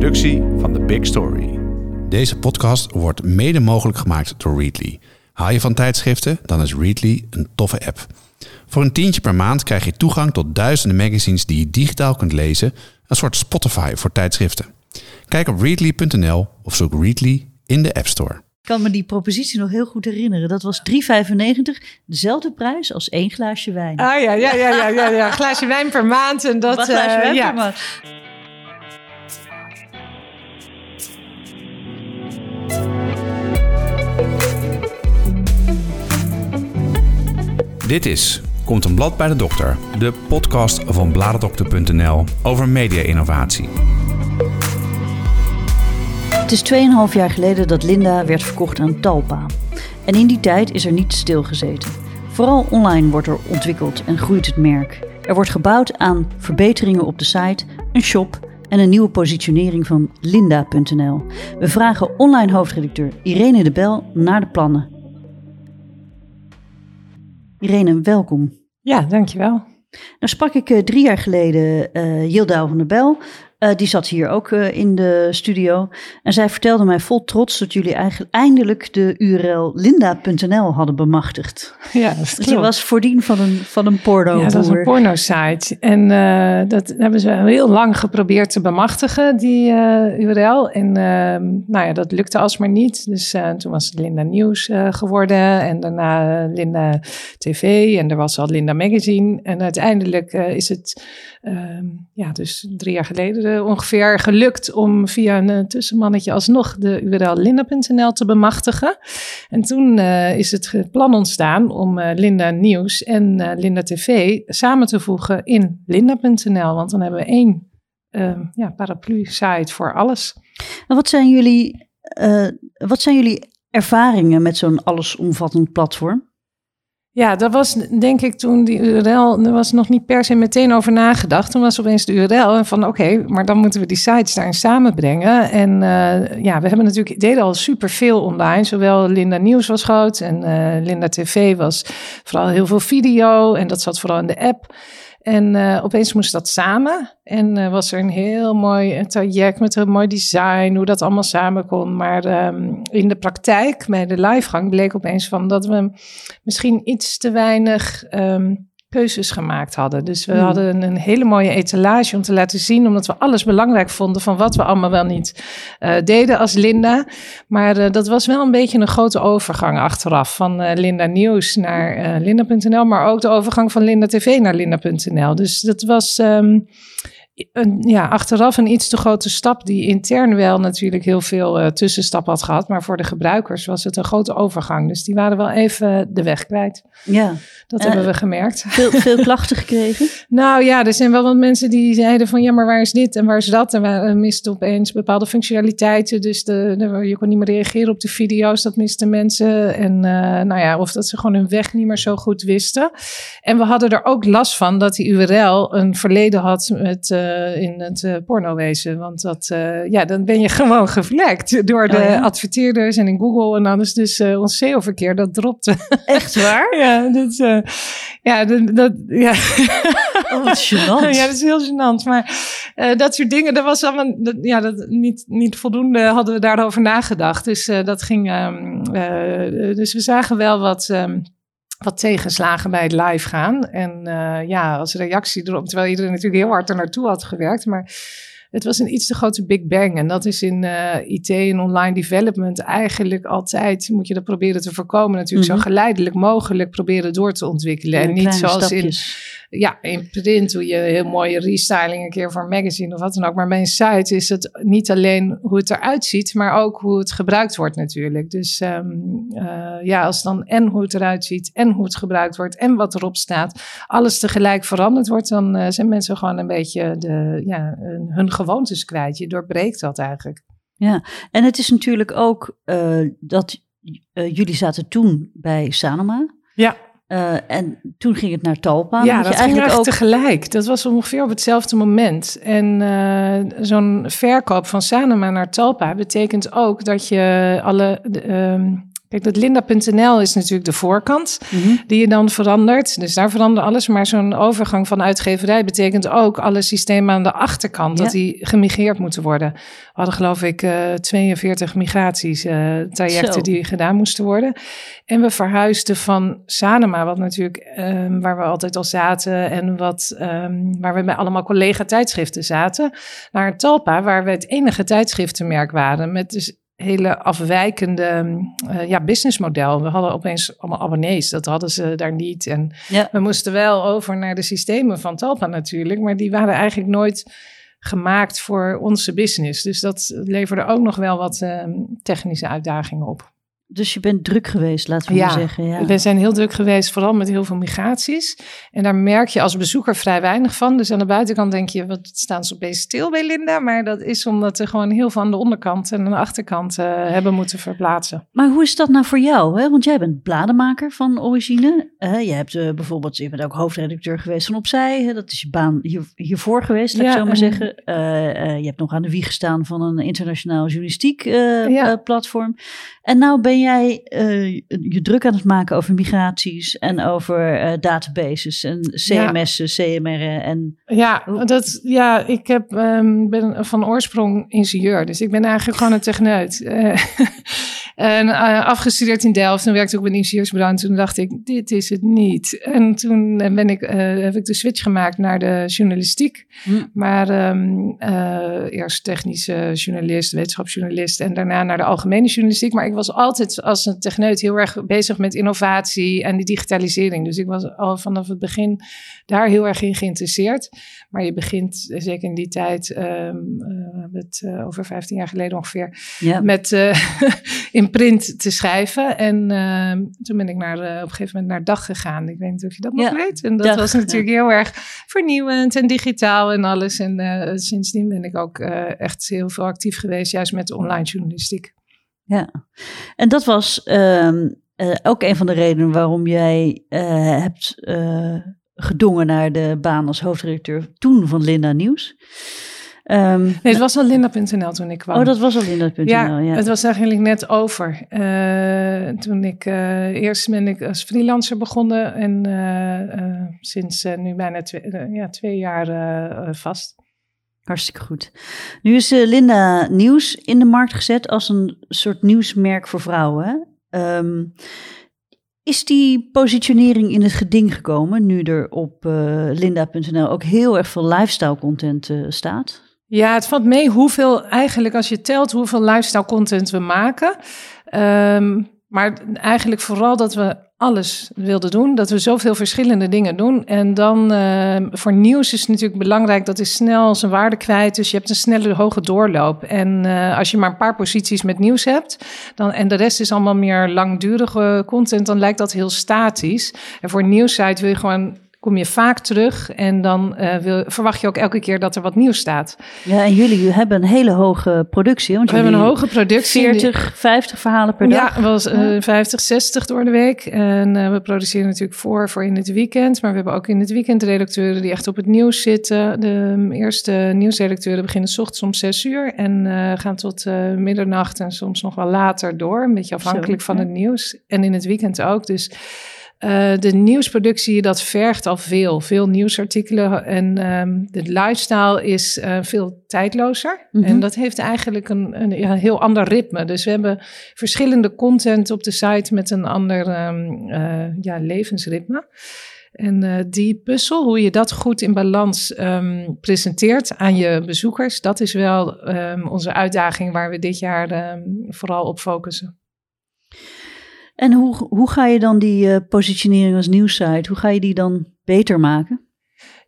productie van The Big Story. Deze podcast wordt mede mogelijk gemaakt door Readly. Hou je van tijdschriften? Dan is Readly een toffe app. Voor een tientje per maand krijg je toegang tot duizenden magazines die je digitaal kunt lezen. Een soort Spotify voor tijdschriften. Kijk op readly.nl of zoek Readly in de App Store. Ik kan me die propositie nog heel goed herinneren. Dat was 3,95. Dezelfde prijs als één glaasje wijn. Ah ja, ja, ja, ja, ja, ja. Een glaasje wijn per maand. En dat, Wat glaasje eh, wijn ja. per maand. Dit is Komt een blad bij de dokter, de podcast van bladerdokter.nl over media-innovatie. Het is 2,5 jaar geleden dat Linda werd verkocht aan Talpa. En in die tijd is er niet stilgezeten. Vooral online wordt er ontwikkeld en groeit het merk. Er wordt gebouwd aan verbeteringen op de site, een shop en een nieuwe positionering van linda.nl. We vragen online hoofdredacteur Irene de Bel naar de plannen. Irene, welkom. ja, dankjewel. Nou sprak ik eh, drie jaar geleden eh Yilda van der Bel. Eh, die zat hier ook eh, in de studio. En zij vertelde mij vol trots dat jullie eigenlijk eindelijk de URL linda.nl hadden bemachtigd. Ja, dat Dus klopt. was voordien van een, van een porno Ja, dat was een porno-site. En eh, dat hebben ze heel lang geprobeerd te bemachtigen, die URL. En ehm, nou ja, dat lukte alsmaar niet. Dus toen was het Linda Nieuws geworden. En daarna Linda TV. En er was al Linda Magazine. En uiteindelijk is het ehm, ja, dus drie jaar geleden eh, ongeveer gelukt om via een eh, tussenmannetje alsnog de URL linda.nl te bemachtigen. En toen eh, is het plan ontstaan om Linda Nieuws en Linda TV samen te voegen in linda.nl. Want dan hebben we één eh, ja, paraplu-site voor alles. Wat zijn jullie, wat zijn jullie ervaringen met zo'n allesomvattend platform? Ja, dat was denk ik toen die URL, er was nog niet per se meteen over nagedacht. Toen was opeens de URL en van oké, maar dan moeten we die sites daarin samenbrengen. En eh, ja, we hebben natuurlijk, deden al superveel online. Zowel Linda Nieuws was groot en eh, Linda TV was vooral heel veel video en dat zat vooral in de app. En eh, opeens moest dat samen. En eh, was er een heel mooi traject met een mooi design, hoe dat allemaal samen kon. Maar ehm, in de praktijk, bij de livegang, bleek opeens van dat we misschien iets te weinig ehm, keuzes gemaakt hadden. Dus we Hmm. hadden een, een hele mooie etalage om te laten zien, omdat we alles belangrijk vonden van wat we allemaal wel niet eh, deden als Linda. Maar eh, dat was wel een beetje een grote overgang achteraf van eh, Linda Nieuws naar Linda.nl, maar ook de overgang van Linda TV naar Linda.nl. Dus dat was ehm, een, ja, achteraf een iets te grote stap die intern wel natuurlijk heel veel eh, tussenstap had gehad. Maar voor de gebruikers was het een grote overgang. Dus die waren wel even de weg kwijt. Ja, Dat Eh, hebben we gemerkt. veel, veel klachten gekregen. Nou ja, er zijn wel wat mensen die zeiden van ja, maar waar is dit en waar is dat? En we misten opeens bepaalde functionaliteiten. Dus de, de- je kon niet meer reageren op de video's, dat misten mensen. En eh, nou ja, of dat ze gewoon hun weg niet meer zo goed wisten. En we hadden er ook last van dat die URL een verleden had met, eh, in het eh, pornowezen. Want dat, eh, ja, dan ben je gewoon gevlekt door de Oh ja? adverteerders en in Google. En dan is dus eh, ons SEO-verkeer, dat dropte. Echt waar? ja, dat, eh, ja, dat, dat, ja. Oh, wat gênant. Ja, dat is heel gênant. Maar eh, dat soort dingen, dat was allemaal dat, ja, dat, niet, niet voldoende hadden we daarover nagedacht. Dus eh, dat ging. ehm, eh, dus we zagen wel wat. ehm, wat tegenslagen bij het live gaan. En eh, ja, als reactie erop, terwijl iedereen natuurlijk heel hard er naartoe had gewerkt. Maar het was een iets te grote big bang. En dat is in eh, IT en online development eigenlijk altijd, moet je dat proberen te voorkomen. Natuurlijk Mhm. zo geleidelijk mogelijk proberen door te ontwikkelen. en niet zoals in ja, in print doe je heel mooie restyling een keer voor een magazine of wat dan ook. Maar bij een site is het niet alleen hoe het eruit ziet, maar ook hoe het gebruikt wordt natuurlijk. Dus ehm, eh, ja, als dan en hoe het eruit ziet en hoe het gebruikt wordt en wat erop staat, alles tegelijk veranderd wordt, dan eh, zijn mensen gewoon een beetje de, ja, hun- hun gewoontes kwijt. Je doorbreekt dat eigenlijk. Ja, en het is natuurlijk ook eh, dat eh, jullie zaten toen bij Sanoma. Ja. Eh, en toen ging het naar Talpa. Ja, je dat ging ook. tegelijk. Dat was ongeveer op hetzelfde moment. En zo'n verkoop van Sanoma naar Talpa betekent ook dat je alle de, ehm, Kijk, dat linda.nl is natuurlijk de voorkant Mhm. die je dan verandert. Dus daar verandert alles. Maar zo'n overgang van uitgeverij betekent ook alle systemen aan de achterkant, Ja. dat die gemigreerd moeten worden. We hadden geloof ik eh 42 migraties, eh, trajecten Zo. die gedaan moesten worden. En we verhuisden van Sanema, wat natuurlijk ehm, waar we altijd al zaten en wat, ehm, waar we met allemaal collega tijdschriften zaten, naar Talpa, waar we het enige tijdschriftenmerk waren met dus hele afwijkende eh, ja, businessmodel. We hadden opeens allemaal abonnees, dat hadden ze daar niet. En Ja. we moesten wel over naar de systemen van Talpa natuurlijk, maar die waren eigenlijk nooit gemaakt voor onze business. Dus dat leverde ook nog wel wat ehm, technische uitdagingen op. Dus je bent druk geweest, laten we Ja. maar zeggen. Ja. We zijn heel druk geweest, vooral met heel veel migraties. En daar merk je als bezoeker vrij weinig van. Dus aan de buitenkant denk je, wat staan ze opeens stil bij Linda? Maar dat is omdat we gewoon heel veel aan de onderkant en aan de achterkant eh, hebben moeten verplaatsen. Maar hoe is dat nou voor jou? Hè? Want jij bent bladenmaker van origine. Eh, je hebt eh, bijvoorbeeld, je bent ook hoofdredacteur geweest van Opzij. Hè? Dat is je baan hier, hiervoor geweest, laat ik Ja, zo maar en- zeggen. Je hebt nog aan de wieg gestaan van een internationaal journalistiek platform. En nou ben jij eh, je druk aan het maken over migraties en over eh, databases en CMS'en, CMR'en en Ja, dat, ja ik heb, ehm, ben van oorsprong ingenieur. Dus ik ben eigenlijk gewoon een techneut. Eh, en eh, afgestudeerd in Delft. Toen werkte ik op een ingenieursbureau. En toen dacht ik, dit is het niet. En toen ben ik, eh, heb ik de switch gemaakt naar de journalistiek. Hm. Maar eh, eerst technische journalist, wetenschapsjournalist. En daarna naar de algemene journalistiek. Maar ik was altijd als een techneut heel erg bezig met innovatie en die digitalisering. Dus ik was al vanaf het begin daar heel erg in geïnteresseerd. Maar je begint, eh, zeker in die tijd, eh, met, eh, over 15 jaar geleden ongeveer, met eh, in print te schrijven. En ehm, toen ben ik naar, eh, op een gegeven moment naar Dag gegaan. Ik weet niet of je dat nog weet. En dat Dag, was natuurlijk heel erg vernieuwend en digitaal en alles. En eh, sindsdien ben ik ook eh, echt heel veel actief geweest, juist met online journalistiek. Ja, en dat was ehm, eh, ook een van de redenen waarom jij eh, hebt eh, gedongen naar de baan als hoofdredacteur toen van Linda Nieuws. Ehm, Nee, het was al linda.nl toen ik kwam. oh, dat was al Linda.nl, ja. Ja, het was eigenlijk net over. Eh, toen ik eh, eerst ben ik als freelancer begonnen en eh, sinds nu bijna twee, ja, twee jaar vast. Hartstikke goed. Nu is Linda Nieuws in de markt gezet als een soort nieuwsmerk voor vrouwen. Ehm, is die positionering in het geding gekomen nu er op linda.nl ook heel erg veel lifestyle content staat? Ja, het valt mee hoeveel eigenlijk als je telt hoeveel lifestyle content we maken. Ehm, maar eigenlijk vooral dat we alles wilden doen, dat we zoveel verschillende dingen doen. En dan ehm, voor nieuws is het natuurlijk belangrijk dat is snel zijn waarde kwijt. Dus je hebt een snelle hoge doorloop. En eh, als je maar een paar posities met nieuws hebt, dan, en de rest is allemaal meer langdurige content, dan lijkt dat heel statisch. En voor een nieuwssite wil je gewoon kom je vaak terug en dan eh, wil, verwacht je ook elke keer dat er wat nieuws staat. Ja, en jullie hebben een hele hoge productie. Want We hebben een hoge productie. 40, 50 verhalen per dag. Ja, wel eens, eh, 50, 60 door de week. En eh, we produceren natuurlijk voor, voor in het weekend. Maar we hebben ook in het weekend redacteuren die echt op het nieuws zitten. De um, eerste nieuwsredacteuren beginnen 's ochtends om 6 uur. En eh, gaan tot eh, middernacht en soms nog wel later door. Een beetje afhankelijk van ja. het nieuws. En in het weekend ook. Dus eh, de nieuwsproductie, dat vergt al veel. Veel nieuwsartikelen. En ehm, de lifestyle is eh, veel tijdlozer. Mhm. En dat heeft eigenlijk een, een ja, heel ander ritme. Dus we hebben verschillende content op de site met een ander ehm, eh, ja, levensritme. En die puzzel, hoe je dat goed in balans ehm, presenteert aan je bezoekers, dat is wel onze uitdaging waar we dit jaar vooral op focussen. En hoe, hoe ga je dan die eh, positionering als nieuwssite, hoe ga je die dan beter maken?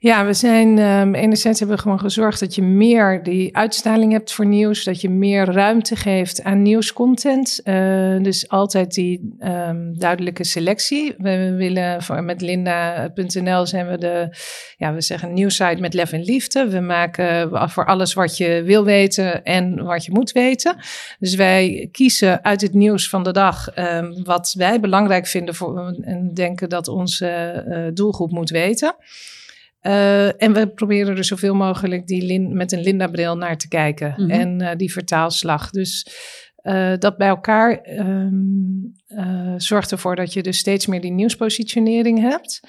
Ja, we zijn um, enerzijds hebben we gewoon gezorgd dat je meer die uitstraling hebt voor nieuws, dat je meer ruimte geeft aan nieuwscontent. Uh, dus altijd die um, duidelijke selectie. We willen voor, met Linda.nl zijn we de, ja, we zeggen nieuwsite met lef en liefde. We maken voor alles wat je wil weten en wat je moet weten. Dus wij kiezen uit het nieuws van de dag um, wat wij belangrijk vinden voor, en denken dat onze uh, doelgroep moet weten. Uh, en we proberen er zoveel mogelijk die lin, met een Linda-bril naar te kijken. Mhm. En uh, die vertaalslag. Dus Uh, dat bij elkaar um, uh, zorgt ervoor dat je dus steeds meer die nieuwspositionering hebt.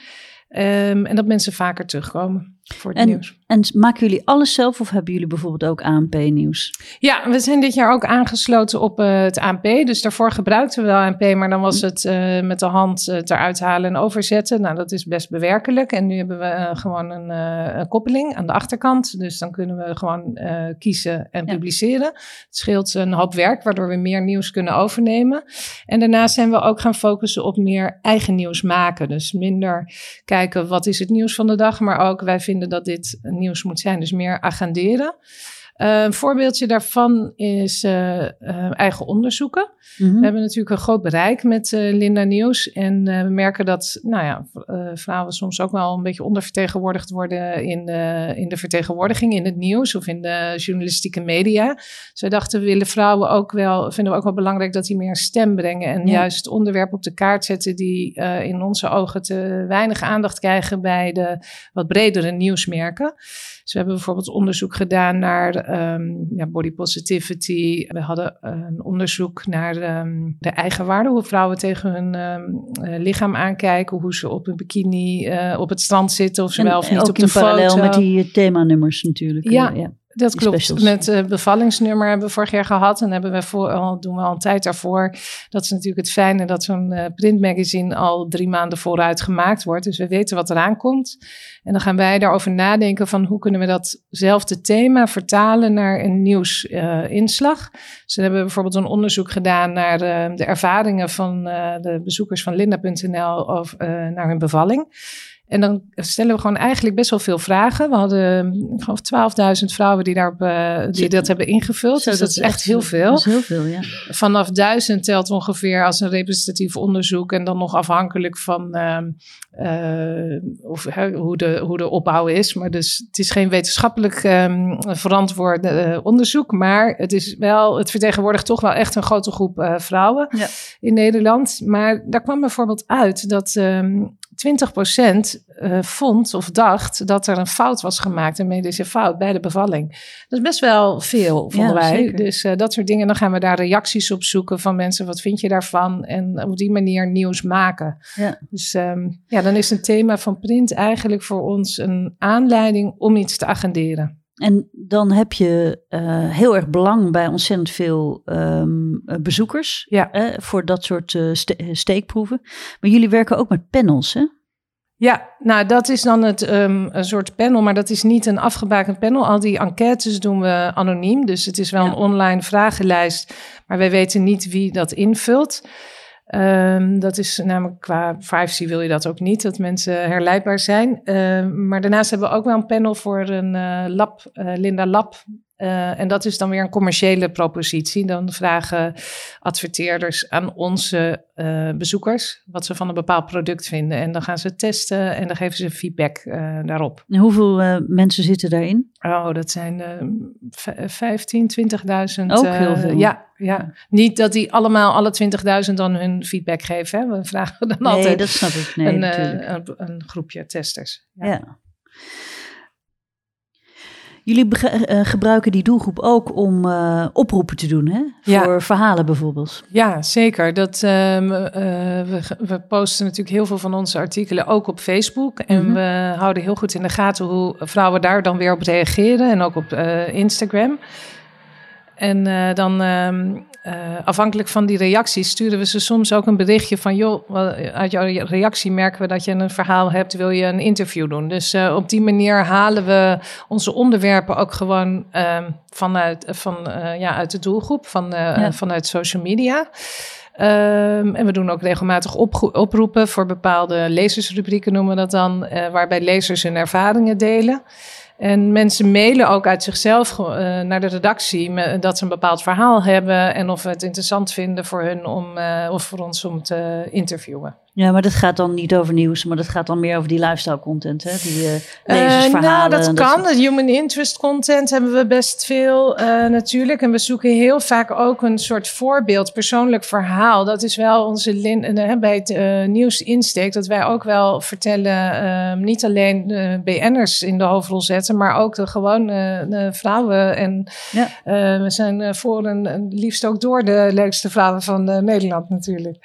Um, en dat mensen vaker terugkomen voor het en, nieuws. En maken jullie alles zelf of hebben jullie bijvoorbeeld ook ANP-nieuws? Ja, we zijn dit jaar ook aangesloten op uh, het ANP. Dus daarvoor gebruikten we wel ANP, maar dan was het uh, met de hand uh, eruit halen en overzetten. Nou, dat is best bewerkelijk. En nu hebben we gewoon een, een, koppeling aan de achterkant. Dus dan kunnen we gewoon kiezen en ja. publiceren. Het scheelt een hoop werk, waardoor we meer nieuws kunnen overnemen. En daarnaast zijn we ook gaan focussen op meer eigen nieuws maken. Dus minder kijken wat is het nieuws van de dag, maar ook wij vinden dat dit nieuws moet zijn. Dus meer agenderen. Uh, een voorbeeldje daarvan is uh, uh, eigen onderzoeken. Mm-hmm. We hebben natuurlijk een groot bereik met Linda Nieuws. En we merken dat nou ja, vrouwen soms ook wel een beetje ondervertegenwoordigd worden in de, in de vertegenwoordiging in het nieuws of in de journalistieke media. Dus wij dachten, we willen vrouwen ook wel, vinden we ook wel belangrijk dat die meer stem brengen. En ja. juist onderwerpen op de kaart zetten die in onze ogen te weinig aandacht krijgen bij de wat bredere nieuwsmerken. Dus we hebben bijvoorbeeld onderzoek gedaan naar um, ja, body positivity. We hadden een onderzoek naar um, de eigenwaarde, hoe vrouwen tegen hun um, lichaam aankijken, hoe ze op een bikini uh, op het strand zitten of ze wel of niet op de foto. parallel met die themanummers natuurlijk. Ja, ja. Dat klopt. Specials. Met uh, bevallingsnummer hebben we vorig jaar gehad. En hebben we voor, al, doen we al een tijd daarvoor. Dat is natuurlijk het fijne dat zo'n uh, printmagazine al drie maanden vooruit gemaakt wordt. Dus we weten wat eraan komt. En dan gaan wij daarover nadenken van hoe kunnen we datzelfde thema vertalen naar een nieuwsinslag. Uh, dus dan hebben bijvoorbeeld een onderzoek gedaan naar de ervaringen van de bezoekers van linda.nl naar hun bevalling. En dan stellen we gewoon eigenlijk best wel veel vragen. We hadden, ik geloof, 12.000 vrouwen die, daarop, uh, die dat hebben ingevuld. Zo, dus dat, dat is echt heel veel. Dat is heel veel, ja. Vanaf 1000 telt ongeveer als een representatief onderzoek. En dan nog afhankelijk van uh, uh, of, hoe, de, hoe de opbouw is. Maar dus het is geen wetenschappelijk um, verantwoord uh, onderzoek. Maar het is wel, het vertegenwoordigt toch wel echt een grote groep vrouwen ja. in Nederland. Maar daar kwam bijvoorbeeld uit dat um, 20% uh, vond of dacht dat er een fout was gemaakt, een medische fout bij de bevalling. Dat is best wel veel, vonden ja, wij. Zeker. Dus uh, dat soort dingen, dan gaan we daar reacties op zoeken van mensen. Wat vind je daarvan? En op die manier nieuws maken. Ja. Dus um, ja, dan is een thema van print eigenlijk voor ons een aanleiding om iets te agenderen. En dan heb je uh, heel erg belang bij ontzettend veel um, bezoekers ja. eh, voor dat soort uh, ste steekproeven. Maar jullie werken ook met panels, hè? Ja, nou dat is dan het, um, een soort panel, maar dat is niet een afgebakend panel. Al die enquêtes doen we anoniem, dus het is wel ja. een online vragenlijst, maar wij weten niet wie dat invult. Um, dat is namelijk qua privacy wil je dat ook niet, dat mensen herleidbaar zijn. Um, maar daarnaast hebben we ook wel een panel voor een uh, lab, uh, Linda Lab. Uh, en dat is dan weer een commerciële propositie. Dan vragen adverteerders aan onze bezoekers wat ze van een bepaald product vinden. En dan gaan ze testen en dan geven ze feedback daarop. En hoeveel mensen zitten daarin? Oh, dat zijn 15, 20.000. Ook heel veel. ja, ja, niet dat die allemaal, alle 20.000 dan hun feedback geven. Hè? We vragen dan nee, altijd dat snap ik. Nee, een, een, een, groepje testers. Ja. ja. Jullie uh, gebruiken die doelgroep ook om uh, oproepen te doen, hè? Voor ja. verhalen bijvoorbeeld. Ja, zeker. Dat, we, we, posten natuurlijk heel veel van onze artikelen ook op Facebook. En mm -hmm. we houden heel goed in de gaten hoe vrouwen daar dan weer op reageren. En ook op Instagram. En dan uh, uh, afhankelijk van die reacties sturen we ze soms ook een berichtje van... joh, uit jouw reactie merken we dat je een verhaal hebt, wil je een interview doen? Dus uh, op die manier halen we onze onderwerpen ook gewoon ehm, vanuit, van, ja, uit de doelgroep, van, ja. vanuit social media. Um, en we doen ook regelmatig oproepen voor bepaalde lezersrubrieken, noemen we dat dan, waarbij lezers hun ervaringen delen. En mensen mailen ook uit zichzelf uh, naar de redactie met, dat ze een bepaald verhaal hebben en of we het interessant vinden voor hun om, uh, of voor ons om te interviewen. Ja, maar dat gaat dan niet over nieuws, maar dat gaat dan meer over die lifestyle content, hè? Die uh, Uh, nou, dat en kan. Het human interest content hebben we best veel eh, natuurlijk. En we zoeken heel vaak ook een soort voorbeeld, persoonlijk verhaal. Dat is wel onze lin bij het eh, nieuws insteek. Dat wij ook wel vertellen, eh, niet alleen de BN'ers in de hoofdrol zetten, maar ook de gewone vrouwen. En Ja. we zijn voor een, een liefst ook door de leukste vrouwen van Nederland natuurlijk.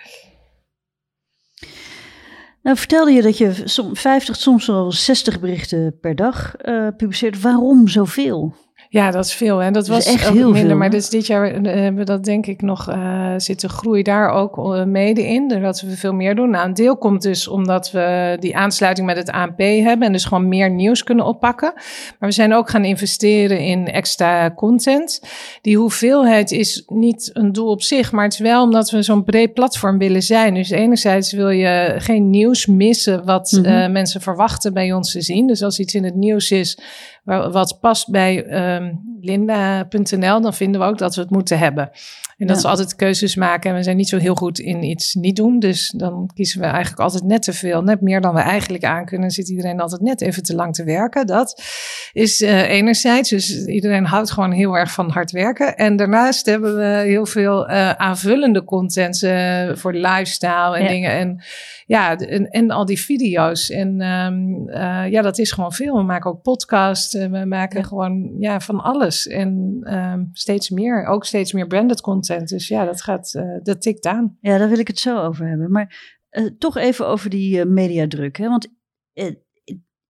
Nou, vertelde je dat je som, 50, soms wel 60 berichten per dag eh, publiceert. Waarom zoveel? Ja, dat is veel. En dat was echt ook heel minder. veel, maar dus dit jaar eh, hebben we dat denk ik nog uh, zitten groei daar ook uh, mede in. Dat we veel meer doen. Nou, een deel komt dus omdat we die aansluiting met het ANP hebben. En dus gewoon meer nieuws kunnen oppakken. Maar we zijn ook gaan investeren in extra content. Die hoeveelheid is niet een doel op zich. Maar het is wel omdat we zo'n breed platform willen zijn. Dus enerzijds wil je geen nieuws missen wat mm -hmm. uh, mensen verwachten bij ons te zien. Dus als iets in het nieuws is wat past bij um, linda.nl, dan vinden we ook dat we het moeten hebben. En dat ja. we altijd keuzes maken. En we zijn niet zo heel goed in iets niet doen. Dus dan kiezen we eigenlijk altijd net te veel. Net meer dan we eigenlijk aan kunnen. Zit iedereen altijd net even te lang te werken. Dat is uh, enerzijds. Dus iedereen houdt gewoon heel erg van hard werken. En daarnaast hebben we heel veel uh, aanvullende content uh, voor lifestyle en ja. dingen. En ja, en, en, al die video's. En um, ja, dat is gewoon veel. We maken ook podcasts. we maken ja. gewoon ja, van alles. En um, steeds meer. Ook steeds meer branded content. Dus ja, dat gaat, uh, dat tikt aan. Ja, daar wil ik het zo over hebben. Maar uh, toch even over die mediadruk. Hè? Want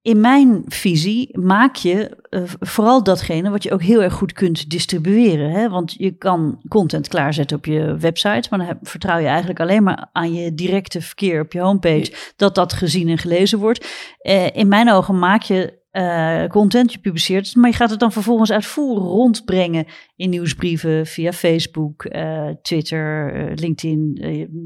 in mijn visie maak je vooral datgene wat je ook heel erg goed kunt distribueren. Hè? Want je kan content klaarzetten op je website, maar dan heb, vertrouw je eigenlijk alleen maar aan je directe verkeer op je homepage dat dat gezien en gelezen wordt. in mijn ogen maak je uh, content je publiceert, maar je gaat het dan vervolgens uitvoerig rondbrengen in nieuwsbrieven via Facebook, Twitter, LinkedIn,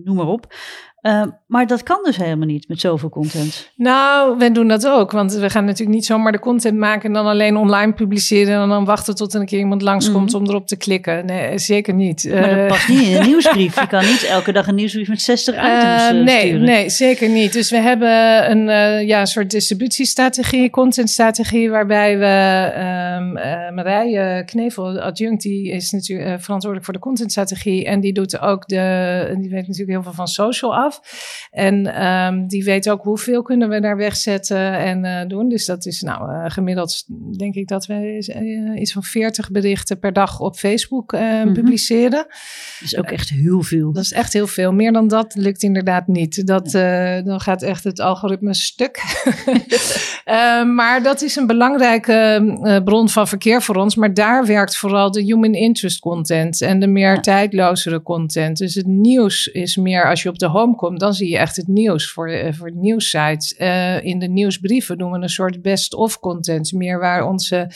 noem maar op. Uh, maar dat kan dus helemaal niet met zoveel content. Nou, wij doen dat ook. Want we gaan natuurlijk niet zomaar de content maken en dan alleen online publiceren en dan wachten tot er een keer iemand langskomt mm. om erop te klikken. Nee, zeker niet. Maar dat past niet in een nieuwsbrief. Je kan niet elke dag een nieuwsbrief met 60 items uh, nee, sturen. Nee, zeker niet. Dus we hebben een uh, ja, soort distributiestrategie, contentstrategie, waarbij we um, Marije Knevel, adjunct, die is natuurlijk verantwoordelijk voor de contentstrategie en die doet ook de, die weet natuurlijk heel veel van social af. En um, die weet ook hoeveel kunnen we daar wegzetten en uh, doen. Dus dat is nou uh, gemiddeld, denk ik dat we uh, iets van 40 berichten per dag op Facebook mm -hmm. publiceren. Dat is ook echt heel veel. Dat is echt heel veel. Meer dan dat lukt inderdaad niet. Dat, dan gaat echt het algoritme stuk. maar dat is een belangrijke bron van verkeer voor ons. Maar daar werkt vooral de human interest content en de meer ja. tijdlozere content. Dus het nieuws is meer als je op de home komt, dan zie je echt het nieuws voor, uh, voor de nieuwssites. Uh, in de nieuwsbrieven doen we een soort best-of content, meer waar onze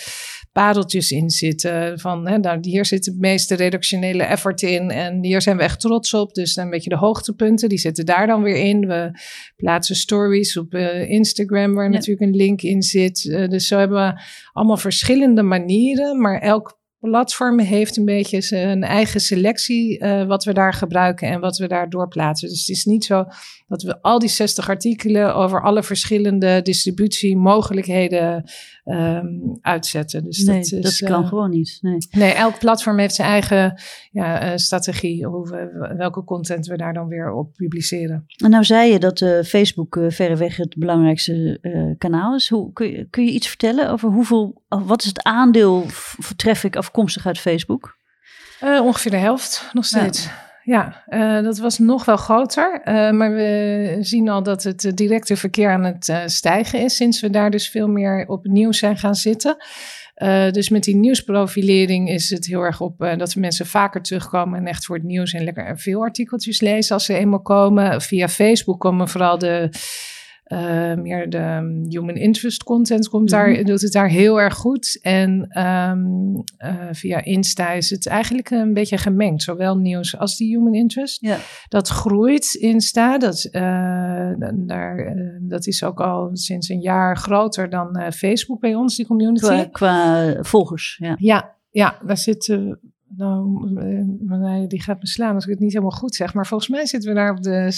pareltjes in zitten. Van, hè, nou, hier zit het meeste redactionele effort in en hier zijn we echt trots op. Dus dan een beetje de hoogtepunten, die zitten daar dan weer in. We plaatsen stories op uh, Instagram, waar ja. natuurlijk een link in zit. dus zo hebben we allemaal verschillende manieren, maar elk platform heeft een beetje zijn eigen selectie uh, wat we daar gebruiken en wat we daar doorplaatsen. Dus het is niet zo dat we al die 60 artikelen over alle verschillende distributiemogelijkheden um, uitzetten. Dus nee, dat, is, dat kan uh, gewoon niet. Nee. nee, elk platform heeft zijn eigen ja, uh, strategie, hoe we, welke content we daar dan weer op publiceren. En nou zei je dat Facebook verreweg het belangrijkste kanaal is. Hoe, kun, je, kun je iets vertellen over hoeveel, wat is het aandeel traffic afkomstig uit Facebook? Ongeveer de helft, nog steeds. Ja. Ja, uh, dat was nog wel groter. Uh, maar we zien al dat het directe verkeer aan het stijgen is. Sinds we daar dus veel meer op nieuws zijn gaan zitten. dus met die nieuwsprofilering is het heel erg op dat mensen vaker terugkomen. En echt voor het nieuws en lekker veel artikeltjes lezen als ze eenmaal komen. Via Facebook komen vooral de. Uh, meer de human interest content komt daar, mm-hmm. doet het daar heel erg goed. En um, uh, via Insta is het eigenlijk een beetje gemengd. Zowel nieuws als die human interest. Ja. Dat groeit Insta. Dat, uh, daar, dat is ook al sinds een jaar groter dan Facebook bij ons, die community. Qua, qua volgers, ja. Ja, ja daar zitten nou, uh, die gaat me slaan als ik het niet helemaal goed zeg. Maar volgens mij zitten we daar op de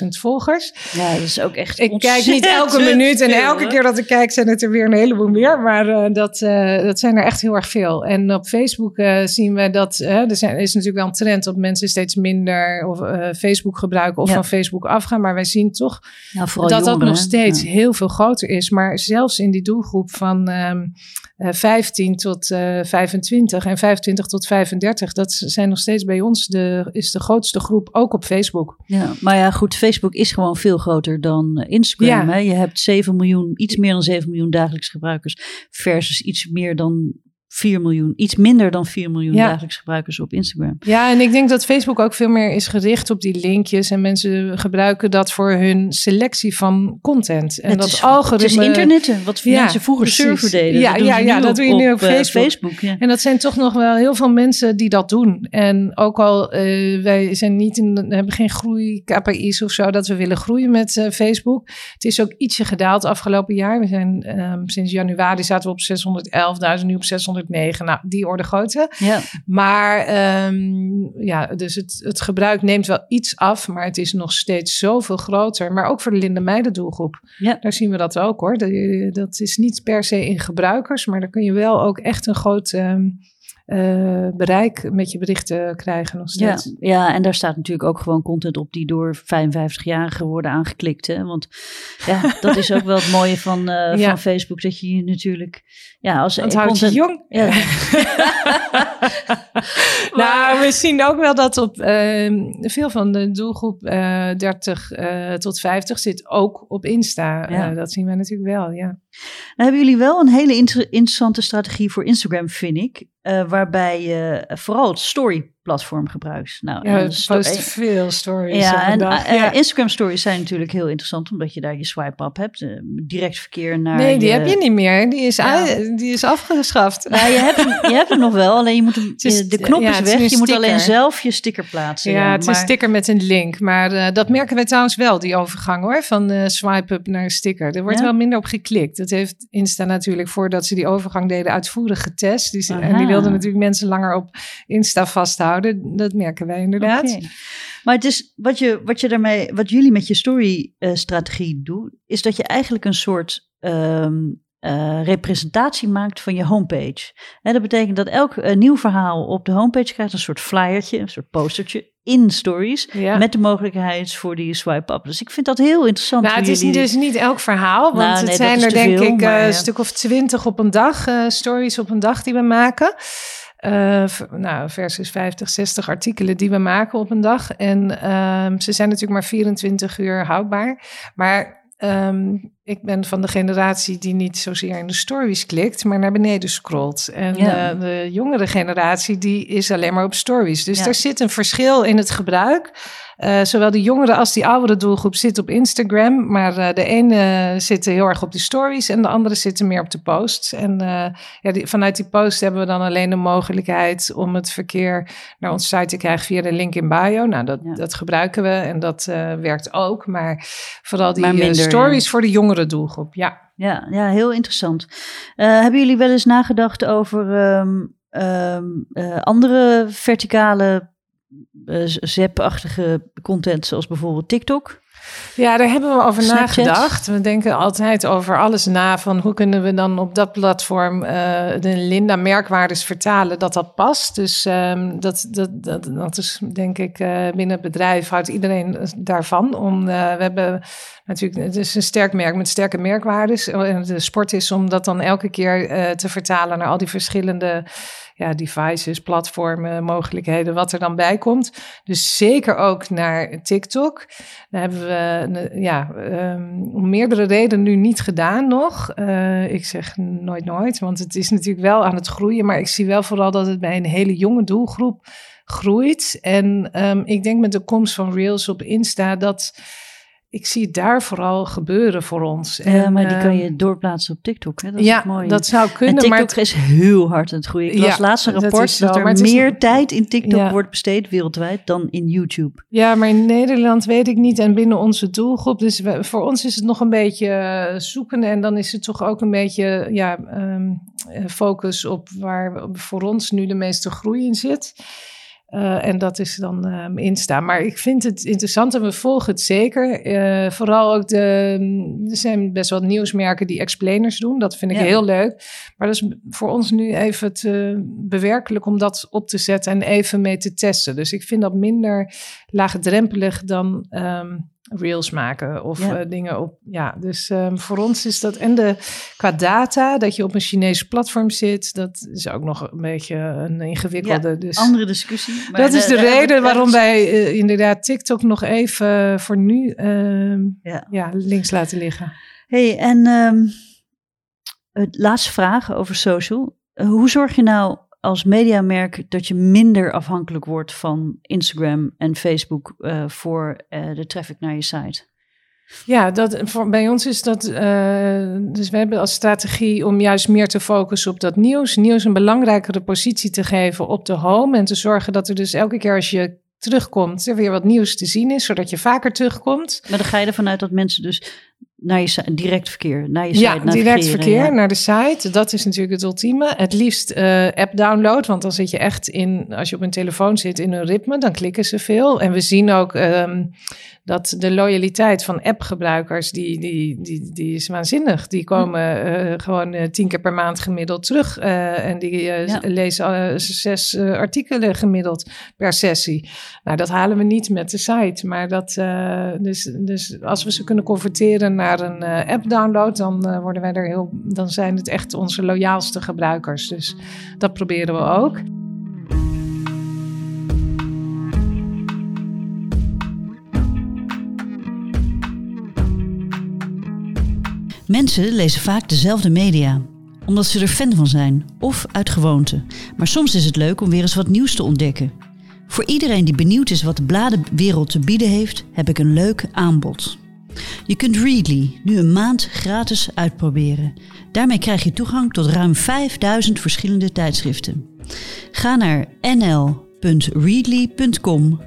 675.000, 680.000 volgers. Ja, dat is ook echt Ik kijk niet elke minuut en elke keer dat ik kijk zijn het er weer een heleboel meer. Maar uh, dat, uh, dat zijn er echt heel erg veel. En op Facebook zien we dat er zijn, is natuurlijk wel een trend dat mensen steeds minder of, Facebook gebruiken of ja. van Facebook afgaan. Maar wij zien toch dat jongeren, dat nog steeds ja. heel veel groter is. Maar zelfs in die doelgroep van... Um, uh, 15 tot uh, 25 en 25 tot 35, dat zijn nog steeds bij ons de, is de grootste groep, ook op Facebook. Ja, maar ja, goed, Facebook is gewoon veel groter dan Instagram. Ja. Hè? Je hebt 7 miljoen, iets meer dan 7 miljoen dagelijks gebruikers, versus iets meer dan 4 miljoen, iets minder dan 4 miljoen ja. dagelijks gebruikers op Instagram. Ja, en ik denk dat Facebook ook veel meer is gericht op die linkjes. En mensen gebruiken dat voor hun selectie van content. En het dat is, algoritme. Het is internetten, wat ja, mensen vroeger server deden. Ja, dat ja, ja, dat doe je nu op, op Facebook. Facebook ja. En dat zijn toch nog wel heel veel mensen die dat doen. En ook al, uh, wij zijn niet in, hebben geen groei-KPI's of zo, dat we willen groeien met uh, Facebook. Het is ook ietsje gedaald afgelopen jaar. We zijn um, sinds januari zaten we op 611.000, nu op 600 9. Nou, die orde grootte. Ja. Maar um, ja, dus het, het gebruik neemt wel iets af, maar het is nog steeds zoveel groter. Maar ook voor de Linde Meiden doelgroep. Ja. Daar zien we dat ook hoor. Dat, dat is niet per se in gebruikers, maar daar kun je wel ook echt een groot... Um, uh, bereik met je berichten krijgen nog steeds. Ja, ja, en daar staat natuurlijk ook gewoon content op die door 55-jarigen worden aangeklikt. Hè? Want ja, dat is ook wel het mooie van, uh, ja. van Facebook, dat je natuurlijk... Ja, als het houdt je jong. Ja. nou, we zien ook wel dat op uh, veel van de doelgroep 30 tot 50 zit ook op Insta. Ja. dat zien we natuurlijk wel, ja. Nou hebben jullie wel een hele inter interessante strategie voor Instagram, vind ik. Uh, waarbij je vooral het story-platform gebruikt. Nou, ja, post veel stories. Ja, en. Uh, ja. Instagram stories zijn natuurlijk heel interessant, omdat je daar je swipe-up hebt. Uh, direct verkeer naar. Nee, die je, heb je niet meer. Die is, ja. die is afgeschaft. Nou, je, hebt hem, je hebt hem nog wel, alleen je moet hem, is, de knop is weg. Is je moet alleen zelf je sticker plaatsen. Ja, het is een sticker met een link. Maar dat merken we trouwens wel, die overgang hoor, van swipe-up naar sticker. Er wordt wel minder op geklikt. Dat heeft Insta natuurlijk voordat ze die overgang deden uitvoerig getest. Die, en die wilden natuurlijk mensen langer op Insta vasthouden. Dat merken wij inderdaad. Okay. Maar het is wat je, wat je daarmee, wat jullie met je story-strategie uh, doen, is dat je eigenlijk een soort um, uh, representatie maakt van je homepage. En dat betekent dat elk uh, nieuw verhaal op de homepage krijgt een soort flyertje, een soort postertje in stories. Ja. Met de mogelijkheid voor die swipe-up. Dus ik vind dat heel interessant. Nou, het is jullie... dus niet elk verhaal. Want Nou, nee, het zijn er denk veel, ik maar, ja. een stuk of twintig op een dag. uh, stories op een dag die we maken. Uh, nou, versus 50, 60 artikelen die we maken op een dag. En uh, ze zijn natuurlijk maar 24 uur houdbaar. Maar um, ik ben van de generatie die niet zozeer in de stories klikt, maar naar beneden scrolt. En Ja. uh, de jongere generatie die is alleen maar op stories. Dus Ja. er zit een verschil in het gebruik. Uh, zowel de jongere als die oudere doelgroep zit op Instagram. Maar uh, de ene zit heel erg op die stories en de andere zitten meer op de posts. En ja, die, vanuit die post hebben we dan alleen de mogelijkheid om het verkeer naar onze site te krijgen via de link in bio. Nou, dat, Ja. dat gebruiken we en dat werkt ook. Maar vooral die Maar minder, stories voor de doelgroep. Ja. Ja, ja, heel interessant. Eh, hebben jullie wel eens nagedacht over ehm, ehm, eh, andere verticale eh, zap-achtige content, zoals bijvoorbeeld TikTok? Ja, daar hebben we over Snapchat. nagedacht. We denken altijd over alles na. Van hoe kunnen we dan op dat platform uh, de Linda merkwaardes vertalen dat dat past. Dus um, dat, dat, dat, dat is denk ik uh, binnen het bedrijf houdt iedereen daarvan. Om, uh, we hebben natuurlijk, het is een sterk merk met sterke merkwaardes. De sport is om dat dan elke keer te vertalen naar al die verschillende ja, devices, platformen, mogelijkheden, wat er dan bij komt. Dus zeker ook naar TikTok. Daar hebben we ja, um, om meerdere redenen nu niet gedaan nog. Uh, ik zeg nooit nooit, want het is natuurlijk wel aan het groeien. Maar ik zie wel vooral dat het bij een hele jonge doelgroep groeit. En um, ik denk met de komst van Reels op Insta dat ik zie het daar vooral gebeuren voor ons. Ja, En, maar die kan ehm, je doorplaatsen op TikTok. Hè? Dat is ja, het mooie. dat zou en kunnen. TikTok maar het- is heel hard aan het groeien. Ik las Ja, laatst een dat rapport dat, er is- meer tijd in TikTok Ja. wordt besteed wereldwijd dan in YouTube. Ja, maar in Nederland weet ik niet en binnen onze doelgroep. Dus we- voor ons is het nog een beetje eh, zoeken. En dan is het toch ook een beetje ja, ehm, eh, focus op waar voor ons nu de meeste groei in zit. Eh, en dat is dan ehm Insta. Maar ik vind het interessant en we volgen het zeker. Eh, vooral ook de. Er zijn best wel nieuwsmerken die explainers doen. Dat vind ik Ja. heel leuk. Maar dat is voor ons nu even te bewerkelijk om dat op te zetten en even mee te testen. Dus ik vind dat minder laagdrempelig dan ehm, reels maken of Ja. eh, dingen op. Ja, dus ehm, voor ons is dat. En de, qua data, dat je op een Chinese platform zit, dat is ook nog een beetje een ingewikkelde. dus Andere discussie. maar dat is de reden waarom wij eh, inderdaad TikTok nog even voor nu ehm, Ja. ja, links laten liggen. Hey, en ehm, laatste vraag over social. Eh, hoe zorg je nou als mediamerk dat je minder afhankelijk wordt van Instagram en Facebook eh, voor eh, de traffic naar je site? Ja, dat, voor, bij ons is dat. eh, dus we hebben als strategie om juist meer te focussen op dat nieuws. Nieuws een belangrijkere positie te geven op de home. En te zorgen dat er dus elke keer als je terugkomt, er weer wat nieuws te zien is, zodat je vaker terugkomt. Maar dan ga je ervan uit dat mensen dus naar je direct verkeer, naar je site Ja, direct verkeer ja. naar de site. Dat is natuurlijk het ultieme. Het liefst eh, app download, want dan zit je echt in, als je op een telefoon zit, in een ritme. Dan klikken ze veel. En we zien ook ehm, dat de loyaliteit van appgebruikers, die, die, die, die is waanzinnig. Die komen eh, gewoon eh, tien keer per maand gemiddeld terug. eh, en die Ja. lezen zes artikelen gemiddeld per sessie. Nou, dat halen we niet met de site. Maar dat, dus, dus als we ze kunnen converteren naar een app-download, dan worden wij er heel. Dan zijn het echt onze loyaalste gebruikers. Dus dat proberen we ook. Mensen lezen vaak dezelfde media, omdat ze er fan van zijn of uit gewoonte. Maar soms is het leuk om weer eens wat nieuws te ontdekken. Voor iedereen die benieuwd is wat de bladenwereld te bieden heeft, heb ik een leuk aanbod. Je kunt Readly nu een maand gratis uitproberen. Daarmee krijg je toegang tot ruim 5000 verschillende tijdschriften. Ga naar nl.readly.com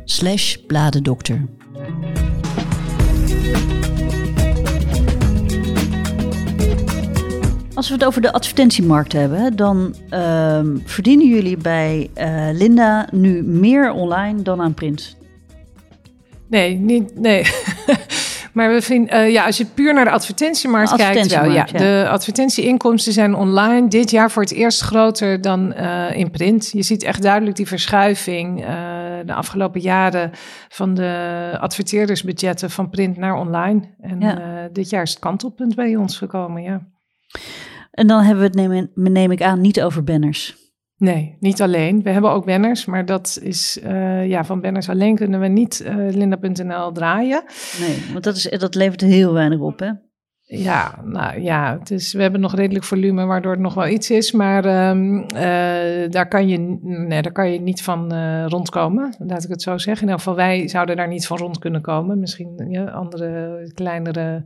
Als we het over de advertentiemarkt hebben, dan ehm, verdienen jullie bij eh, Linda nu meer online dan aan print. Nee, niet. Nee. maar we vinden, eh, ja, als je puur naar de advertentiemarkt kijkt, wel, ja, de advertentieinkomsten zijn online dit jaar voor het eerst groter dan eh, in print. Je ziet echt duidelijk die verschuiving de afgelopen jaren van de adverteerdersbudgetten van print naar online. En Ja. dit jaar is het kantelpunt bij ons gekomen, ja. En dan hebben we het, neem, neem ik aan, niet over banners. Nee, niet alleen. We hebben ook banners, maar dat is, eh, ja, van banners alleen kunnen we niet eh, linda.nl draaien. Nee, want dat, is, dat levert heel weinig op, hè? Ja, nou ja, het is, we hebben nog redelijk volume, waardoor het nog wel iets is. Maar ehm, eh, daar, kan je, nee, daar kan je niet van rondkomen, laat ik het zo zeggen. In ieder geval, wij zouden daar niet van rond kunnen komen. Misschien ja, andere, kleinere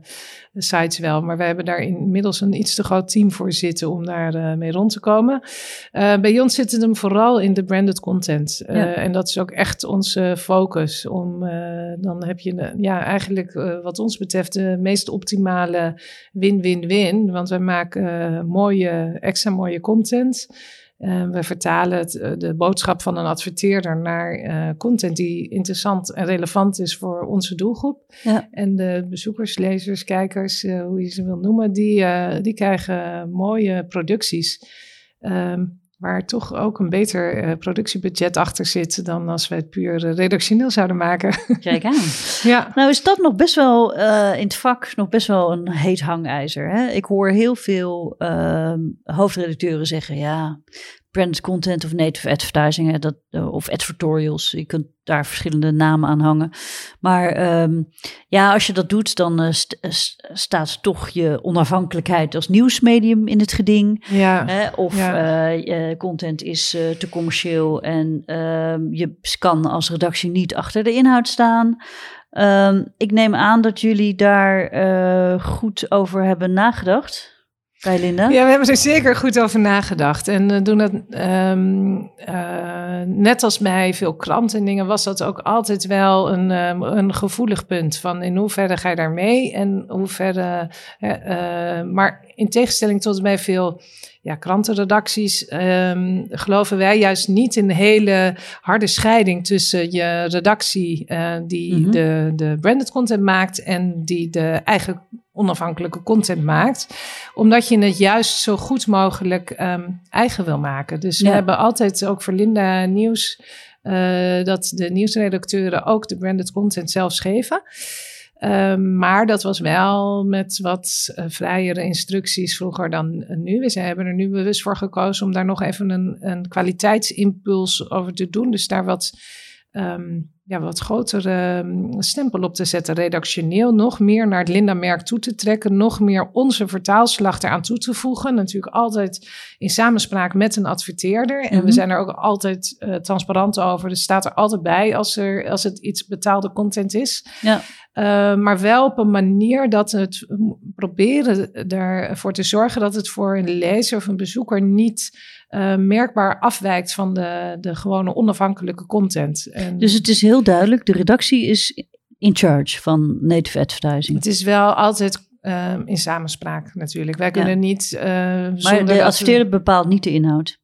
sites wel. Maar wij hebben daar inmiddels een iets te groot team voor zitten om daar eh, mee rond te komen. Eh, bij ons zit het hem vooral in de branded content. Eh, Ja. En dat is ook echt onze focus. Om, dan heb je ja, eigenlijk wat ons betreft de meest optimale win-win-win. Want we maken mooie, extra mooie content. Eh, we vertalen het, eh, de boodschap van een adverteerder naar eh, content die interessant en relevant is voor onze doelgroep. Ja. En de bezoekers, lezers, kijkers, hoe je ze wil noemen, die, die krijgen mooie producties. ehm, waar toch ook een beter eh, productiebudget achter zit dan als wij het puur eh, redactioneel zouden maken. Kijk aan. ja. Nou is dat nog best wel eh, in het vak nog best wel een heet hangijzer. Hè? Ik hoor heel veel ehm, hoofdredacteuren zeggen, ja, branded content of native advertising hè, dat, eh, of advertorials. Je kunt daar verschillende namen aan hangen. Maar ehm, ja, als je dat doet, dan eh, st- eh, st- staat toch je onafhankelijkheid als nieuwsmedium in het geding. Ja. Hè? Of Ja. je content is te commercieel en ehm, je kan als redactie niet achter de inhoud staan. Ehm, ik neem aan dat jullie daar goed over hebben nagedacht. Ja, we hebben er zeker goed over nagedacht. En uh, doen dat ehm, uh, net als bij veel kranten en dingen, was dat ook altijd wel een, um, een gevoelig punt. Van in hoeverre ga je daar mee en hoeverre. Uh, maar in tegenstelling tot bij veel ja, krantenredacties um, geloven wij juist niet in de hele harde scheiding tussen je redactie uh, die mm -hmm. de, de branded content maakt en die de eigen onafhankelijke content maakt. Omdat je het juist zo goed mogelijk um, eigen wil maken. Dus ja. we hebben altijd ook voor Linda Nieuws uh, dat de nieuwsredacteuren ook de branded content zelf geven. Um, maar dat was wel met wat uh, vrijere instructies vroeger dan uh, nu. We hebben er nu bewust voor gekozen om daar nog even een, een kwaliteitsimpuls over te doen. Dus daar wat, um, ja, wat grotere um, stempel op te zetten, redactioneel. Nog meer naar het Linda-merk toe te trekken. Nog meer onze vertaalslag eraan toe te voegen. Natuurlijk altijd in samenspraak met een adverteerder. En mm -hmm. we zijn er ook altijd uh, transparant over. Dus staat er altijd bij als, er, als het iets betaalde content is. Ja. Uh, maar wel op een manier dat het proberen ervoor te zorgen dat het voor een lezer of een bezoeker niet uh, merkbaar afwijkt van de, de gewone onafhankelijke content. En dus het is heel duidelijk, de redactie is in charge van native advertising. Het is wel altijd uh, in samenspraak natuurlijk. Wij kunnen ja. niet. Uh, maar de adverteerder bepaalt niet de inhoud.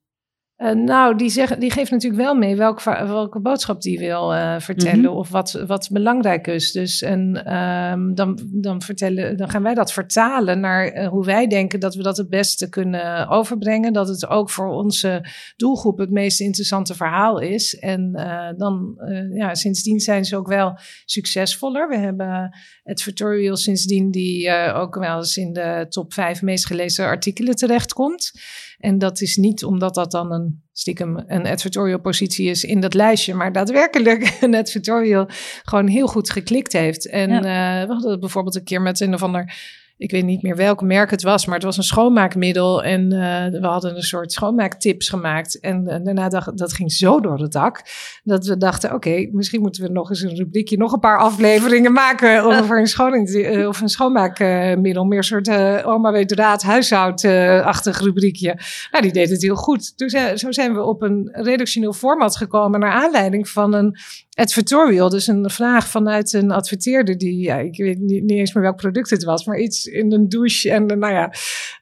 Uh, nou, die, zeg, die geeft natuurlijk wel mee welke, welke boodschap die wil uh, vertellen mm -hmm. of wat, wat belangrijk is. Dus en um, dan, dan, vertellen, dan gaan wij dat vertalen naar uh, hoe wij denken dat we dat het beste kunnen overbrengen. Dat het ook voor onze doelgroep het meest interessante verhaal is. En dan, ja, sindsdien zijn ze ook wel succesvoller. We hebben advertorial sindsdien die ook wel eens in de top vijf meest gelezen artikelen terechtkomt. En dat is niet omdat dat dan een stiekem een advertorial positie is in dat lijstje, maar daadwerkelijk een advertorial gewoon heel goed geklikt heeft. En ja. uh, we hadden het bijvoorbeeld een keer met een of ander ik weet niet meer welk merk het was, maar het was een schoonmaakmiddel. En uh, we hadden een soort schoonmaaktips gemaakt. En uh, daarna dacht dat ging zo door het dak. Dat we dachten, oké, okay, misschien moeten we nog eens een rubriekje, nog een paar afleveringen maken over een, schoning, uh, of een schoonmaakmiddel. Meer een soort oma weet raad, huishoudachtig rubriekje. Nou, die deed het heel goed. Dus zo zijn we op een redactioneel format gekomen naar aanleiding van een advertorial. Dus een vraag vanuit een adverteerder die, ja, ik weet niet, niet eens meer welk product het was, maar iets in een douche. En nou ja,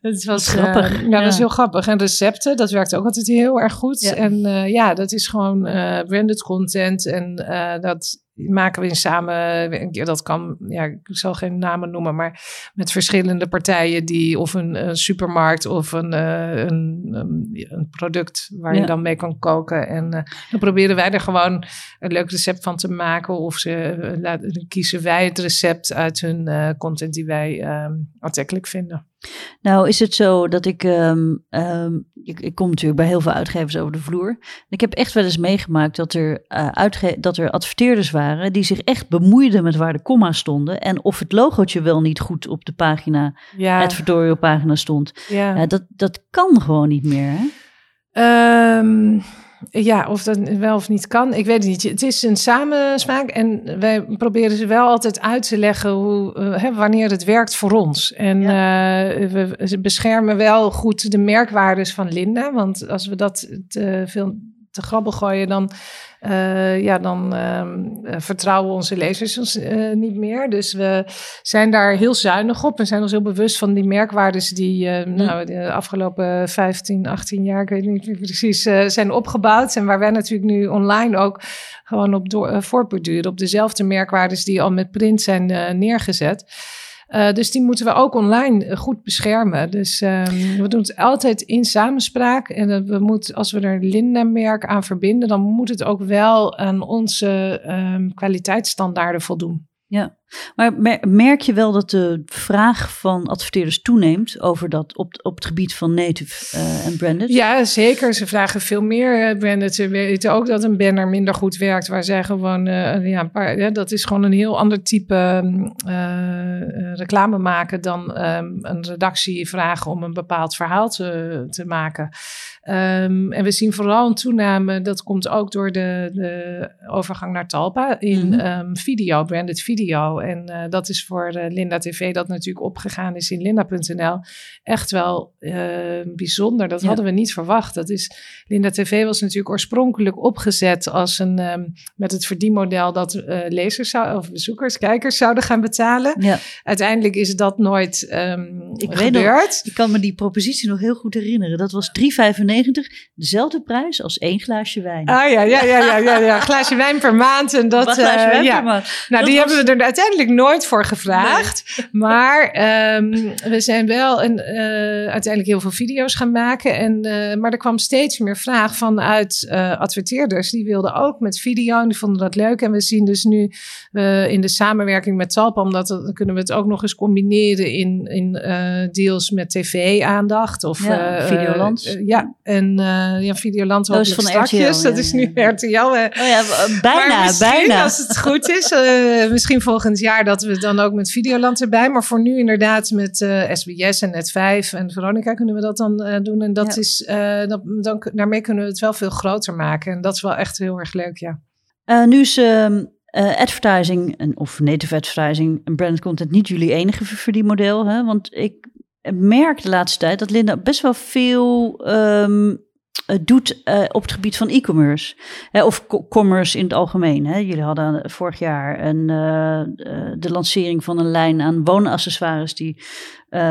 het was grappig. Uh, ja, ja, dat is heel grappig. En recepten, dat werkt ook altijd heel erg goed. Ja. En uh, ja, dat is gewoon uh, branded content en dat maken we in samen, dat kan, ja, ik zal geen namen noemen, maar met verschillende partijen die of een, een supermarkt of een, een, een, product waar ja. je dan mee kan koken. En uh, dan proberen wij er gewoon een leuk recept van te maken of ze uh, laten, kiezen wij het recept uit hun uh, content die wij um, aantrekkelijk vinden. Nou, is het zo dat ik, um, um, ik, ik. kom natuurlijk bij heel veel uitgevers over de vloer. Ik heb echt wel eens meegemaakt dat er, uh, uitge dat er adverteerders waren. die zich echt bemoeiden met waar de komma's stonden. en of het logootje wel niet goed op de pagina, ja. advertorial pagina stond. Ja. Uh, dat, dat kan gewoon niet meer. Hè? Um, ja, of dat wel of niet kan, ik weet het niet. Het is een samenspraak en wij proberen ze wel altijd uit te leggen hoe, uh, hè, wanneer het werkt voor ons. En ja. uh, we beschermen wel goed de merkwaardes van Linda, want als we dat te veel te grabbel gooien, dan, uh, ja, dan uh, vertrouwen onze lezers ons uh, niet meer. Dus we zijn daar heel zuinig op. We zijn ons heel bewust van die merkwaardes die mm. nou, de afgelopen 15, 18 jaar, ik weet niet precies, zijn opgebouwd. En waar wij natuurlijk nu online ook gewoon op door, voortborduren. Op dezelfde merkwaardes die al met print zijn neergezet. Uh, dus die moeten we ook online goed beschermen. Dus um, we doen het altijd in samenspraak. En we moeten, als we er Linda-merk aan verbinden, dan moet het ook wel aan onze um, kwaliteitsstandaarden voldoen. Ja, Maar merk je wel dat de vraag van adverteerders toeneemt over dat op, op het gebied van native uh, en branded? Ja, zeker. Ze vragen veel meer uh, branded. Ze weten ook dat een banner minder goed werkt, waar zij gewoon, uh, ja, een paar, dat is gewoon een heel ander type uh, reclame maken dan um, een redactie vragen om een bepaald verhaal te, te maken. Um, en we zien vooral een toename, dat komt ook door de, de overgang naar Talpa, in mm -hmm. um, video, branded video. En uh, dat is voor uh, Linda TV, dat natuurlijk opgegaan is in linda.nl, echt wel uh, bijzonder. Dat ja. hadden we niet verwacht. Dat is, Linda TV was natuurlijk oorspronkelijk opgezet als een, um, met het verdienmodel dat lezers zou, of bezoekers, kijkers zouden gaan betalen. Ja. Uiteindelijk is dat nooit ik gebeurd. Nog, ik kan me die propositie nog heel goed herinneren. Dat was 3,95 dezelfde prijs als één glaasje wijn. Ah ja, ja, ja, ja, ja, ja. glaasje wijn per maand. En dat, glaasje uh, wijn ja. per maand. Nou, Dat die was- hebben we er uiteindelijk nooit voor gevraagd. Maar ehm, we zijn wel een, eh, uiteindelijk heel veel video's gaan maken. En, eh, maar er kwam steeds meer vraag vanuit eh, adverteerders. Die wilden ook met video en die vonden dat leuk. En we zien dus nu eh, in de samenwerking met Talpa, omdat dan kunnen we het ook nog eens combineren in, in eh, deals met tv-aandacht. Of, Ja, eh, Videoland. eh, ja, en eh ja, Videoland hopelijk van. RTL, Dat is nu. RTL. eh, Oh ja, bijna, bijna. als het goed is, eh, misschien volgend jaar dat we dan ook met Videoland erbij. Maar voor nu inderdaad met SBS en Net5 en Veronica kunnen we dat dan doen. En dat Ja. is, dat, dan, daarmee kunnen we het wel veel groter maken. En dat is wel echt heel erg leuk, ja. Nu is ehm, eh, advertising en, of native advertising en branded content niet jullie enige ver- verdienmodel. Hè? Want ik merk de laatste tijd dat Linda best wel veel ehm, eh, doet eh, op het gebied van e-commerce. Hè, of co- commerce in het algemeen. Hè? Jullie hadden vorig jaar een, eh, de lancering van een lijn aan woonaccessoires die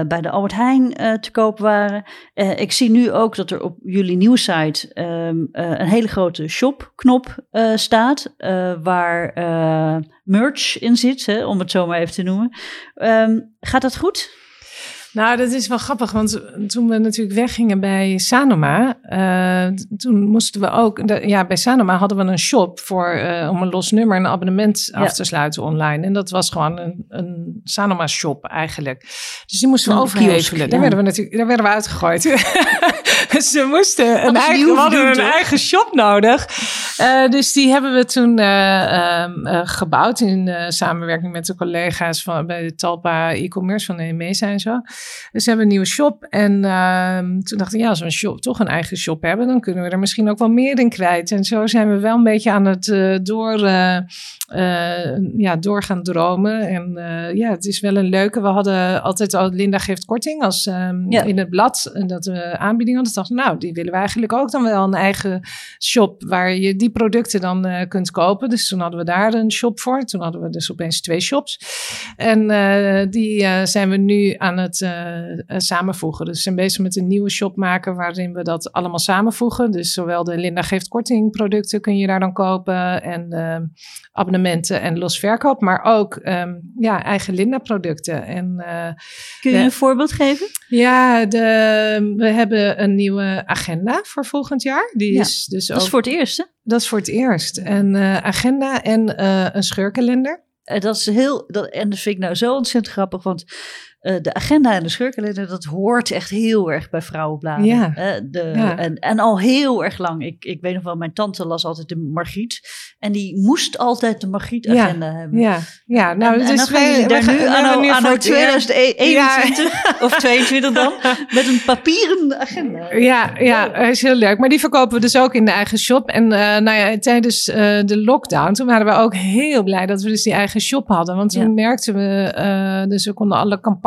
bij de Albert Heijn te koop waren. Ik zie nu ook dat er op jullie nieuwe site ehm, eh, een hele grote shop-knop staat, waar merch in zit, hè, om het zo maar even te noemen. Ehm, gaat dat goed? Nou, dat is wel grappig, want toen we natuurlijk weggingen bij Sanoma, eh, toen moesten we ook, de- ja, bij Sanoma hadden we een shop voor, eh, om een los nummer, een abonnement Ja. af te sluiten online. En dat was gewoon een, een Sanoma shop eigenlijk. Dus die moesten we overhevelen. kiosk, Daar ja. werden we natuurlijk, daar werden we uitgegooid. dus we moesten een eigen, we hadden een eigen shop nodig. Eh, dus die hebben we toen eh, ehm, eh, gebouwd in samenwerking met de collega's van bij de Talpa e-commerce van de EMESA en zo. Dus we hebben een nieuwe shop. En ehm, toen dacht ik, ja, als we een shop, toch een eigen shop hebben, dan kunnen we er misschien ook wel meer in kwijt. En zo zijn we wel een beetje aan het door, ja, door gaan dromen. En ja, het is wel een leuke. We hadden altijd al Linda geeft korting als ehm, Ja. in het blad. En dat we aanbiedingen hadden. dachten we, nou, die willen we eigenlijk ook dan wel een eigen shop waar je die producten dan eh, kunt kopen. Dus toen hadden we daar een shop voor. Toen hadden we dus opeens twee shops. En eh, die eh, zijn we nu aan het samenvoegen. Dus we zijn bezig met een nieuwe shop maken waarin we dat allemaal samenvoegen. Dus zowel de Linda geeft korting producten kun je daar dan kopen en abonnementen en los verkoop, maar ook ehm, ja, eigen Linda producten. En Kun je een voorbeeld geven? ja, de, we hebben een nieuwe agenda voor volgend jaar. Die Ja, is dus Dat is ook, voor het eerst, hè? Dat is voor het eerst. Een eh, agenda en eh, een scheurkalender. Eh, Dat is heel, dat, en dat vind ik nou zo ontzettend grappig, want eh, de agenda en de scheurkalender, dat hoort echt heel erg bij vrouwenbladen. Ja. Eh, de, Ja. en, en al heel erg lang. Ik, ik weet nog wel, mijn tante las altijd de Margriet. En die moest altijd de Margriet-agenda hebben. Ja, ja nou, en, en dus dan gaan wij- we daar nu anno, nu anno voor het eerst- 2021 of 22 dan, met een papieren agenda. Ja, ja, is heel leuk. Maar die verkopen we dus ook in de eigen shop. En eh, nou ja, tijdens de lockdown, toen waren we ook heel blij dat we dus die eigen shop hadden. Want toen merkten we, dus we konden alle campagnes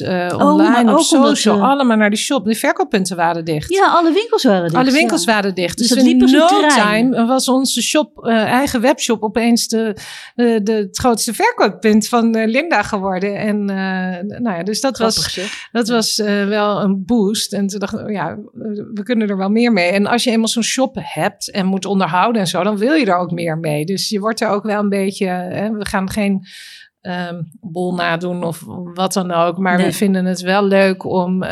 eh, Oh, online ook op omdat social, ze- allemaal naar die shop. De verkooppunten waren dicht. Ja, alle winkels waren dicht. Alle winkels ja. waren dicht. Dus Dus, in no time was onze shop, eh, eigen webshop opeens de, de, de, het grootste verkooppunt van eh, Linda geworden. En eh, nou ja, dus dat was, zeg. dat was eh, wel een boost. En toen dacht ik, oh ja, we kunnen er wel meer mee. En als je eenmaal zo'n shop hebt en moet onderhouden en zo, dan wil je er ook meer mee. Dus je wordt er ook wel een beetje, hè, we gaan geen um, bol nadoen of wat dan ook. Maar we vinden het wel leuk om, uh,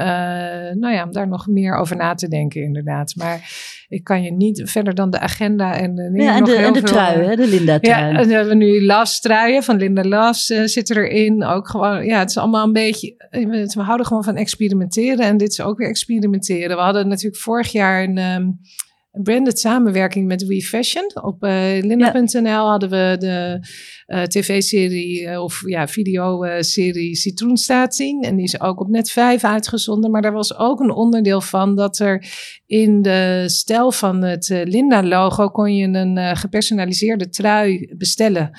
nou ja, om daar nog meer over na te denken, inderdaad. Maar ik kan je niet verder dan de agenda en de, ja, en de, en de trui, hè, de Linda-trui. Ja, en we hebben nu Las truien van Linda Las uh, zit erin. Ook gewoon, ja, het is allemaal een beetje, we houden gewoon van experimenteren. En dit is ook weer experimenteren. We hadden natuurlijk vorig jaar een... Um, branded samenwerking met We Fashion. Op uh, linda.nl hadden we de uh, tv-serie uh, of ja, videoserie Citroenstaat zien. En die is ook op net 5 uitgezonden. Maar daar was ook een onderdeel van dat er in de stijl van het Linda-logo kon je een gepersonaliseerde trui bestellen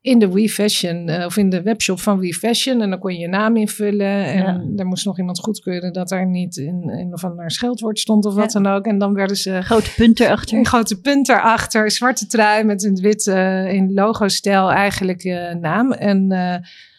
in de We Fashion uh, of in de webshop van We Fashion. En dan kon je je naam invullen. En ja. er moest nog iemand goedkeuren dat er niet in een of ander scheldwoord stond of wat dan ook. En dan werden ze. Grote punt erachter. Een grote punt erachter. Zwarte trui met een witte uh, in logo-stijl eigenlijk naam. En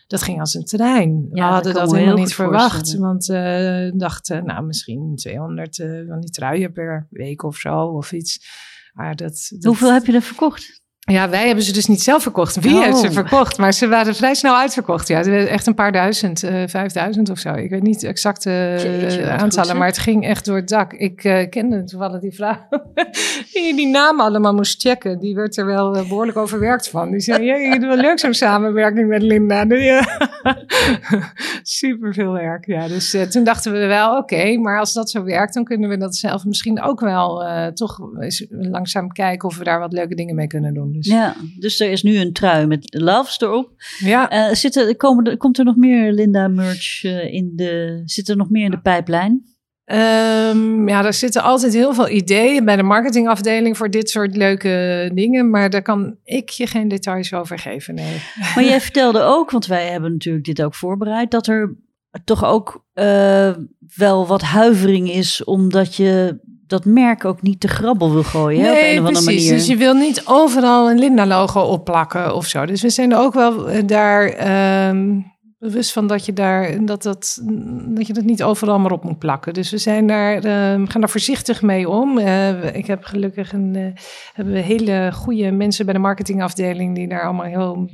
dat ging als een trein. We ja, hadden dat helemaal niet verwacht. Want we dachten, nou, misschien 200 van die truien per week of zo of iets. Maar dat, dat... Hoeveel heb je er verkocht? Ja, wij hebben ze dus niet zelf verkocht. Wie heeft ze oh. verkocht? Maar ze waren vrij snel uitverkocht. Ja, echt een paar duizend, uh, vijfduizend of zo. Ik weet niet exact uh, aantallen, maar het ging echt door het dak. Ik uh, kende toevallig die vrouw die die namen allemaal moest checken. Die werd er wel behoorlijk overwerkt van. Die zei, je doet wel leuk zo'n samenwerking met Linda. Super veel werk. Ja, dus toen dachten we wel, oké, maar als dat zo werkt, dan kunnen we dat zelf misschien ook wel toch eens langzaam kijken of we daar wat leuke dingen mee kunnen doen. Dus. Ja, dus er is nu een trui met loves erop. Ja. Uh, zit er, komen, komt er nog meer Linda merch uh, in de, zit er nog meer in de pijplijn? Um, ja, er zitten altijd heel veel ideeën bij de marketingafdeling voor dit soort leuke dingen, maar daar kan ik je geen details over geven. Nee. Maar jij vertelde ook, want wij hebben natuurlijk dit ook voorbereid, dat er toch ook uh, wel wat huivering is, omdat je dat merk ook niet te grabbel wil gooien. Nee, op een of andere precies. manier. Dus je wil niet overal een Linda-logo opplakken of zo. Dus we zijn er ook wel eh, daar um, bewust van dat je daar dat, dat, dat je dat niet overal maar op moet plakken. Dus we zijn daar, uh, gaan daar voorzichtig mee om. Uh, ik heb gelukkig een, uh, hebben we hele goede mensen bij de marketingafdeling die daar allemaal heel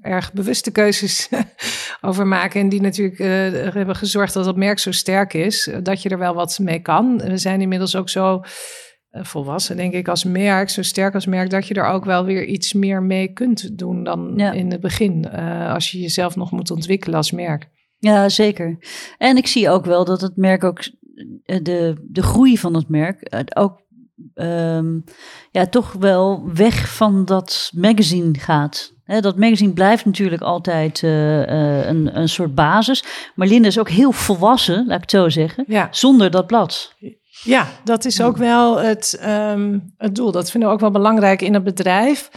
erg bewuste keuzes over maken. En die natuurlijk uh, hebben gezorgd dat het merk zo sterk is, eh, dat je er wel wat mee kan. We zijn inmiddels ook zo uh, volwassen, denk ik, als merk, zo sterk als merk, dat je er ook wel weer iets meer mee kunt doen dan in het begin. Uh, als je jezelf nog moet ontwikkelen als merk. Ja, zeker. En ik zie ook wel dat het merk ook, de, de groei van het merk, ook um, ja, toch wel weg van dat magazine gaat dat magazine blijft natuurlijk altijd uh, uh, een, een soort basis. Maar Linda is ook heel volwassen, laat ik het zo zeggen, ja. zonder dat blad. Ja, dat is ook wel het, um, het doel. Dat vinden we ook wel belangrijk in het bedrijf.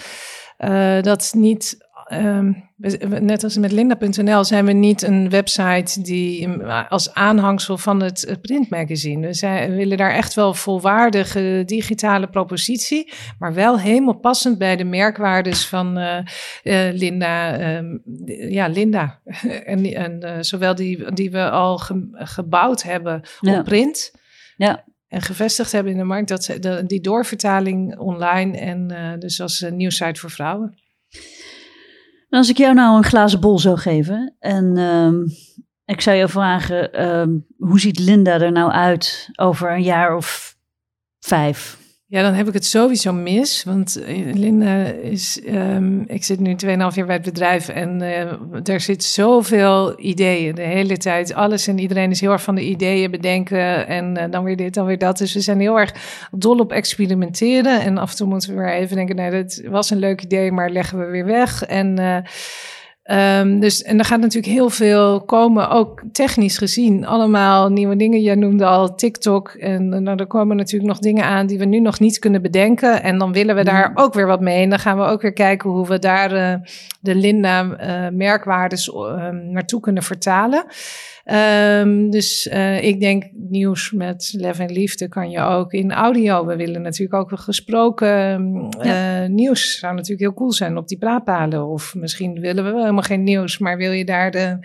Uh, dat niet Um, net als met Linda.nl zijn we niet een website die als aanhangsel van het printmagazine. We, zijn, we willen daar echt wel volwaardige digitale propositie, maar wel helemaal passend bij de merkwaardes van uh, uh, Linda. Um, ja, Linda. en en uh, zowel die, die we al ge, gebouwd hebben ja. op print. Ja en gevestigd hebben in de markt, dat de, die doorvertaling online en uh, dus als uh, nieuwsite voor vrouwen als ik jou nou een glazen bol zou geven en um, ik zou je vragen, um, hoe ziet Linda er nou uit over een jaar of vijf? Ja, dan heb ik het sowieso mis. Want eh, Linda is. Um, ik zit nu 2,5 jaar bij het bedrijf. En uh, er zit zoveel ideeën de hele tijd. Alles en iedereen is heel erg van de ideeën bedenken. En uh, dan weer dit, dan weer dat. Dus we zijn heel erg dol op experimenteren. En af en toe moeten we weer even denken: nee, dat was een leuk idee, maar leggen we weer weg. En. Um, dus, en er gaat natuurlijk heel veel komen, ook technisch gezien. Allemaal nieuwe dingen. Jij noemde al TikTok. En nou, er komen natuurlijk nog dingen aan die we nu nog niet kunnen bedenken. En dan willen we daar ook weer wat mee. En dan gaan we ook weer kijken hoe we daar uh, de Linda-merkwaardes uh, uh, naartoe kunnen vertalen. Um, dus uh, ik denk nieuws met Lef en Liefde kan je ook in audio. We willen natuurlijk ook gesproken ja. uh, nieuws. Zou natuurlijk heel cool zijn op die praatpalen. Of misschien willen we helemaal geen nieuws, maar wil je daar de,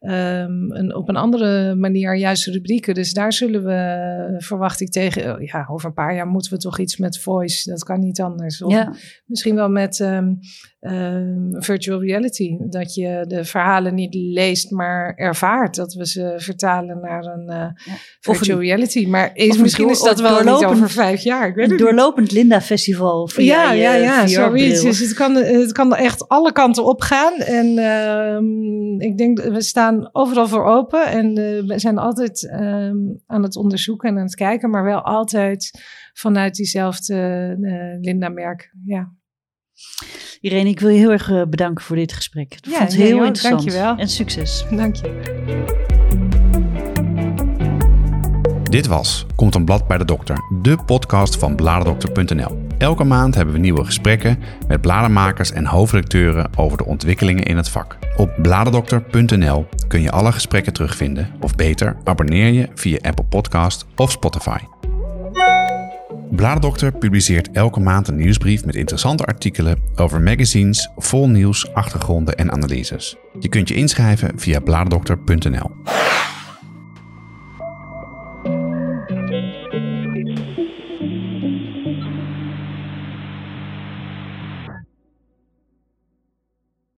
um, een, op een andere manier juist rubrieken. Dus daar zullen we, verwacht ik tegen, ja, over een paar jaar moeten we toch iets met voice. Dat kan niet anders. Of ja. Misschien wel met um, ehm, virtual reality. Dat je de verhalen niet leest, maar ervaart. Dat we ze vertalen naar een uh, virtual reality. Maar is, misschien is dat wel niet over vijf jaar. Ik weet een doorlopend Linda Festival. ja, ja, ja, zoiets. Dus het kan, het kan echt alle kanten op gaan. En uh, ik denk, we staan overal voor open. En uh, we zijn altijd uh, aan het onderzoeken en aan het kijken. Maar wel altijd vanuit diezelfde uh, Linda-merk. Ja. Irene, ik wil je heel erg uh, bedanken voor dit gesprek. Ik ja, vond het heel interessant. Dankjewel. En succes. Dank je. Dit was Komt een blad bij de dokter, de podcast van bladerdokter.nl. Elke maand hebben we nieuwe gesprekken met bladermakers en hoofdredacteuren over de ontwikkelingen in het vak. Op bladerdokter.nl kun je alle gesprekken terugvinden, of beter, abonneer je via Apple Podcast of Spotify. Bladerdokter publiceert elke maand een nieuwsbrief met interessante artikelen over magazines, vol nieuws, achtergronden en analyses. Je kunt je inschrijven via bladerdokter.nl.